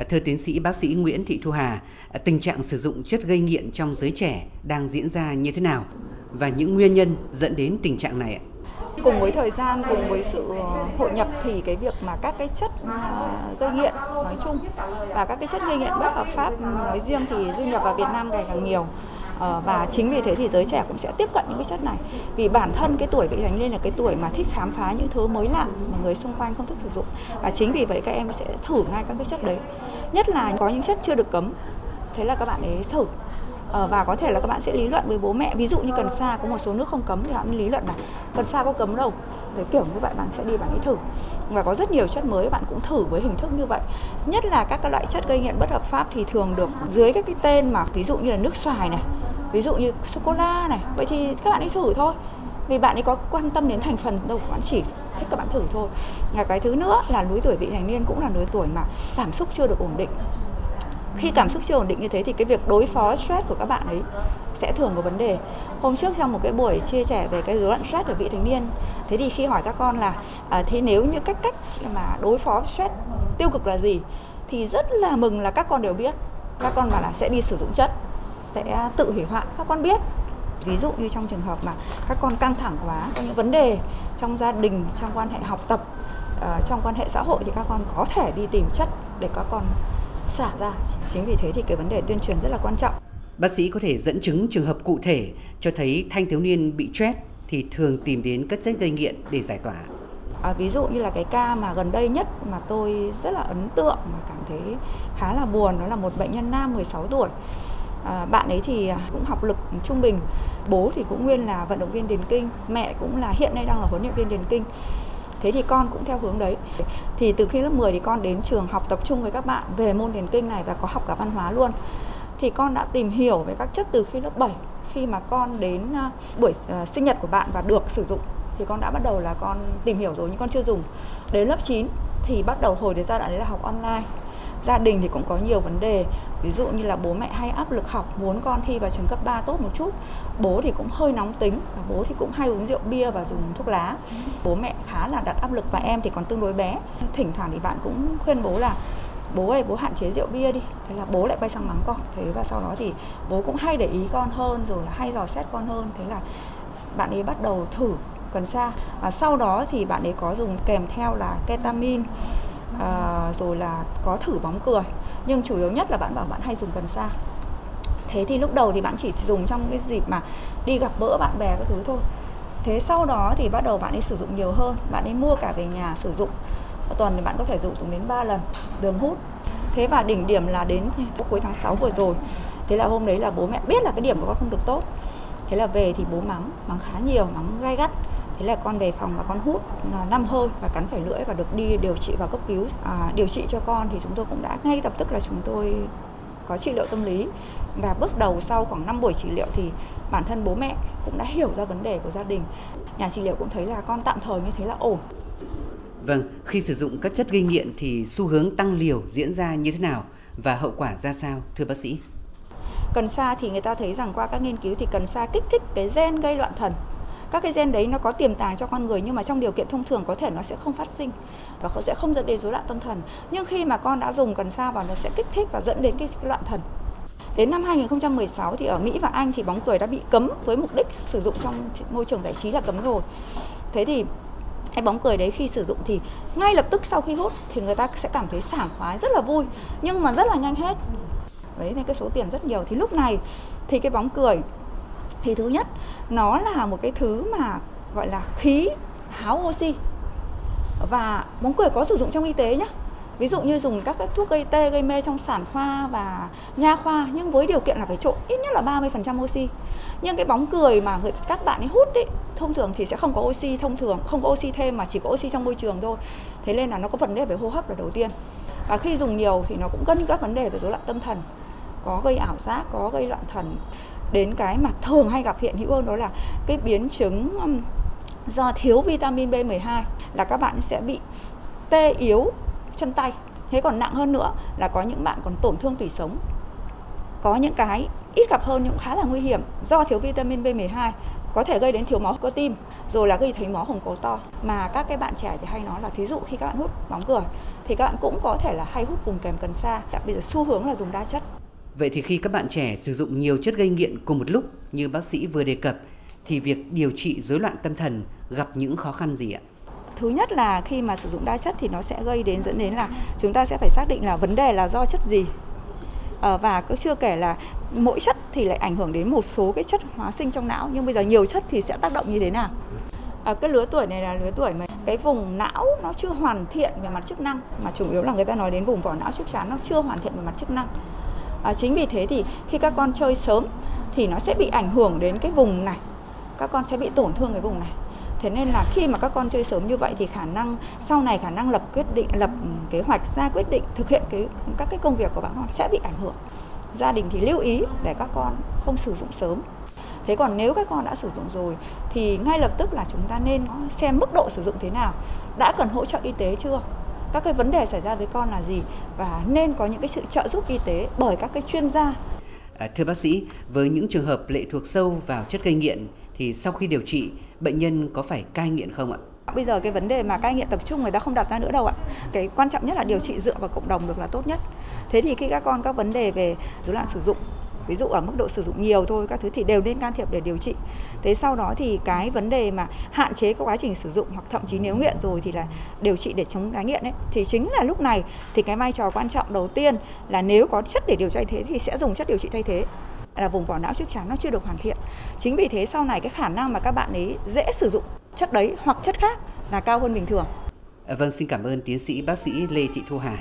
Ờ, thưa tiến sĩ bác sĩ Nguyễn Thị Thu Hà, ờ, tình trạng sử dụng chất gây nghiện trong giới trẻ đang diễn ra như thế nào và những nguyên nhân dẫn đến tình trạng này ạ? Cùng với thời gian, cùng với sự ờ, hội nhập thì cái việc mà các cái chất gây nghiện nói chung và các cái chất gây nghiện bất hợp pháp nói riêng thì du nhập vào Việt Nam ngày càng nhiều. Ờ, và chính vì thế thì giới trẻ cũng sẽ tiếp cận những cái chất này. Vì bản thân cái tuổi vị thành niên là cái tuổi mà thích khám phá những thứ mới lạ mà người xung quanh không thích sử dụng. Và chính vì vậy các em sẽ thử ngay các cái chất đấy. Nhất là có những chất chưa được cấm. Thế là các bạn ấy thử. Ờ, và có thể là các bạn sẽ lý luận với bố mẹ. Ví dụ như cần sa, có một số nước không cấm thì bạn lý luận là cần sa có cấm đâu. Để kiểu như vậy bạn sẽ đi bạn ấy thử. Và có rất nhiều chất mới, bạn cũng thử với hình thức như vậy. Nhất là các loại chất gây nghiện bất hợp pháp thì thường được dưới các cái tên mà ví dụ như là nước xoài này ví dụ như sô cô la này. Vậy thì các bạn ấy thử thôi. Vì bạn ấy có quan tâm đến thành phần đâu các bạn chỉ thích các bạn thử thôi. Và cái thứ nữa là lứa tuổi vị thành niên cũng là lứa tuổi mà cảm xúc chưa được ổn định. Khi cảm xúc chưa ổn định như thế thì cái việc đối phó stress của các bạn ấy sẽ thường có vấn đề. Hôm trước trong một cái buổi chia sẻ về cái rối loạn stress ở vị thành niên thế thì khi hỏi các con là à, thế nếu như cách cách mà đối phó stress tiêu cực là gì? thì rất là mừng là các con đều biết. Các con bảo là sẽ đi sử dụng chất sẽ tự hủy hoại. Các con biết ví dụ như trong trường hợp mà các con căng thẳng quá có những vấn đề trong gia đình trong quan hệ học tập uh, trong quan hệ xã hội thì các con có thể đi tìm chất để các con xả ra. Chính vì thế thì cái vấn đề tuyên truyền rất là quan trọng. Bác sĩ có thể dẫn chứng trường hợp cụ thể cho thấy thanh thiếu niên bị stress thì thường tìm đến các chất gây nghiện để giải tỏa. À, ví dụ như là cái ca mà gần đây nhất mà tôi rất là ấn tượng mà cảm thấy khá là buồn đó là một bệnh nhân nam 16 tuổi à, bạn ấy thì cũng học lực trung bình. Bố thì cũng nguyên là vận động viên điền kinh mẹ cũng là hiện nay đang là huấn luyện viên điền kinh. Thế thì con cũng theo hướng đấy. Thì từ khi lớp 10 thì con đến trường học tập trung với các bạn về môn điền kinh này và có học cả văn hóa luôn. Thì con đã tìm hiểu về các chất từ khi lớp 7 khi mà con đến à, buổi à, sinh nhật của bạn và được sử dụng thì con đã bắt đầu là con tìm hiểu rồi nhưng con chưa dùng. Đến lớp 9 thì bắt đầu hồi đến giai đoạn đấy là học online gia đình thì cũng có nhiều vấn đề. Ví dụ như là bố mẹ hay áp lực học, muốn con thi vào trường cấp 3 tốt một chút. Bố thì cũng hơi nóng tính, và bố thì cũng hay uống rượu bia và dùng thuốc lá. Bố mẹ khá là đặt áp lực và em thì còn tương đối bé. Thỉnh thoảng thì bạn cũng khuyên bố là, bố ơi, bố hạn chế rượu bia đi. Thế là bố lại quay sang mắng con. Thế và sau đó thì bố cũng hay để ý con hơn, rồi là hay dò xét con hơn. Thế là bạn ấy bắt đầu thử cần sa. Và sau đó thì bạn ấy có dùng kèm theo là ketamin à, rồi là có thử bóng cười nhưng chủ yếu nhất là bạn bảo bạn hay dùng cần sa. Thế thì lúc đầu thì bạn chỉ dùng trong cái dịp mà đi gặp bỡ bạn bè các thứ thôi. Thế sau đó thì bắt đầu bạn ấy sử dụng nhiều hơn bạn ấy mua cả về nhà sử dụng. Một tuần thì bạn có thể sử dụng đến 3 lần đường hút. Thế và đỉnh điểm là đến cuối tháng 6 vừa rồi. Thế là hôm đấy là bố mẹ biết là cái điểm của con không được tốt. Thế là về thì bố mắng mắng khá nhiều mắng gai gắt thế là con về phòng và con hút năm hơi và cắn phải lưỡi và được đi điều trị vào cấp cứu. À, điều trị cho con thì chúng tôi cũng đã ngay lập tức là chúng tôi có trị liệu tâm lý. Và bước đầu sau khoảng 5 buổi trị liệu thì bản thân bố mẹ cũng đã hiểu ra vấn đề của gia đình. Nhà trị liệu cũng thấy là con tạm thời như thế là ổn. Vâng, khi sử dụng các chất gây nghiện thì xu hướng tăng liều diễn ra như thế nào và hậu quả ra sao thưa bác sĩ? Cần sa thì người ta thấy rằng qua các nghiên cứu thì cần sa kích thích cái gen gây loạn thần các cái gen đấy nó có tiềm tàng cho con người, nhưng mà trong điều kiện thông thường có thể nó sẽ không phát sinh và sẽ không dẫn đến rối loạn tâm thần nhưng khi mà con đã dùng cần sa vào, nó sẽ kích thích và dẫn đến cái loạn thần Đến năm 2016 thì ở Mỹ và Anh thì bóng cười đã bị cấm với mục đích sử dụng trong môi trường giải trí là cấm rồi. Thế thì cái bóng cười đấy khi sử dụng thì ngay lập tức sau khi hút thì người ta sẽ cảm thấy sảng khoái, rất là vui, nhưng mà rất là nhanh hết. Đấy, nên cái số tiền rất nhiều thì lúc này thì cái bóng cười thì thứ nhất nó là một cái thứ mà gọi là khí háo oxy. Và bóng cười có sử dụng trong y tế nhé ví dụ như dùng các, các thuốc gây tê gây mê trong sản khoa và nha khoa nhưng với điều kiện là phải trộn ít nhất là 30% oxy. Nhưng cái bóng cười mà người, các bạn ấy hút ấy thông thường thì sẽ không có oxy thông thường không có oxy thêm mà chỉ có oxy trong môi trường thôi. Thế nên là nó có vấn đề về hô hấp là đầu tiên. Và khi dùng nhiều thì nó cũng gây các vấn đề về rối loạn tâm thần. Có gây ảo giác có gây loạn thần đến cái mà thường hay gặp hiện hữu hơn đó là cái biến chứng um, do thiếu vitamin B12 là các bạn sẽ bị tê yếu chân tay. Thế còn nặng hơn nữa là có những bạn còn tổn thương tủy sống. Có những cái ít gặp hơn nhưng khá là nguy hiểm do thiếu vitamin B12 có thể gây đến thiếu máu cơ tim, rồi là gây thấy máu hồng cầu to mà các cái bạn trẻ thì hay nói là thí dụ khi các bạn hút bóng cười thì các bạn cũng có thể là hay hút cùng kèm cần sa bây giờ xu hướng là dùng đa chất Vậy thì khi các bạn trẻ sử dụng nhiều chất gây nghiện cùng một lúc như bác sĩ vừa đề cập thì việc điều trị rối loạn tâm thần gặp những khó khăn gì ạ? Thứ nhất là khi mà sử dụng đa chất thì nó sẽ gây đến dẫn đến là chúng ta sẽ phải xác định là vấn đề là do chất gì. À, và cứ chưa kể là mỗi chất thì lại ảnh hưởng đến một số cái chất hóa sinh trong não nhưng bây giờ nhiều chất thì sẽ tác động như thế nào? À, cái lứa tuổi này là lứa tuổi mà cái vùng não nó chưa hoàn thiện về mặt chức năng mà chủ yếu là người ta nói đến vùng vỏ não trước chắn nó chưa hoàn thiện về mặt chức năng à, chính vì thế thì khi các con chơi sớm thì nó sẽ bị ảnh hưởng đến cái vùng này. Các con sẽ bị tổn thương cái vùng này. Thế nên là khi mà các con chơi sớm như vậy thì khả năng sau này khả năng lập quyết định lập kế hoạch ra quyết định thực hiện cái các cái công việc của bạn con sẽ bị ảnh hưởng. Gia đình thì lưu ý để các con không sử dụng sớm. Thế còn nếu các con đã sử dụng rồi thì ngay lập tức là chúng ta nên xem mức độ sử dụng thế nào. Đã cần hỗ trợ y tế chưa? Các cái vấn đề xảy ra với con là gì và nên có những cái sự trợ giúp y tế bởi các cái chuyên gia. À, thưa bác sĩ, với những trường hợp lệ thuộc sâu vào chất gây nghiện thì sau khi điều trị, bệnh nhân có phải cai nghiện không ạ? Bây giờ cái vấn đề mà cai nghiện tập trung người ta không đặt ra nữa đâu ạ. Cái quan trọng nhất là điều trị dựa vào cộng đồng được là tốt nhất. Thế thì khi các con các vấn đề về rối loạn sử dụng ví dụ ở mức độ sử dụng nhiều thôi, các thứ thì đều nên can thiệp để điều trị. Thế sau đó thì cái vấn đề mà hạn chế các quá trình sử dụng hoặc thậm chí nếu nghiện rồi thì là điều trị để chống tái nghiện ấy. Thì chính là lúc này thì cái vai trò quan trọng đầu tiên là nếu có chất để điều trị thay thế thì sẽ dùng chất điều trị thay thế. Là vùng vỏ não trước chắn nó chưa được hoàn thiện. Chính vì thế sau này cái khả năng mà các bạn ấy dễ sử dụng chất đấy hoặc chất khác là cao hơn bình thường. Vâng xin cảm ơn tiến sĩ bác sĩ Lê Thị Thu Hà.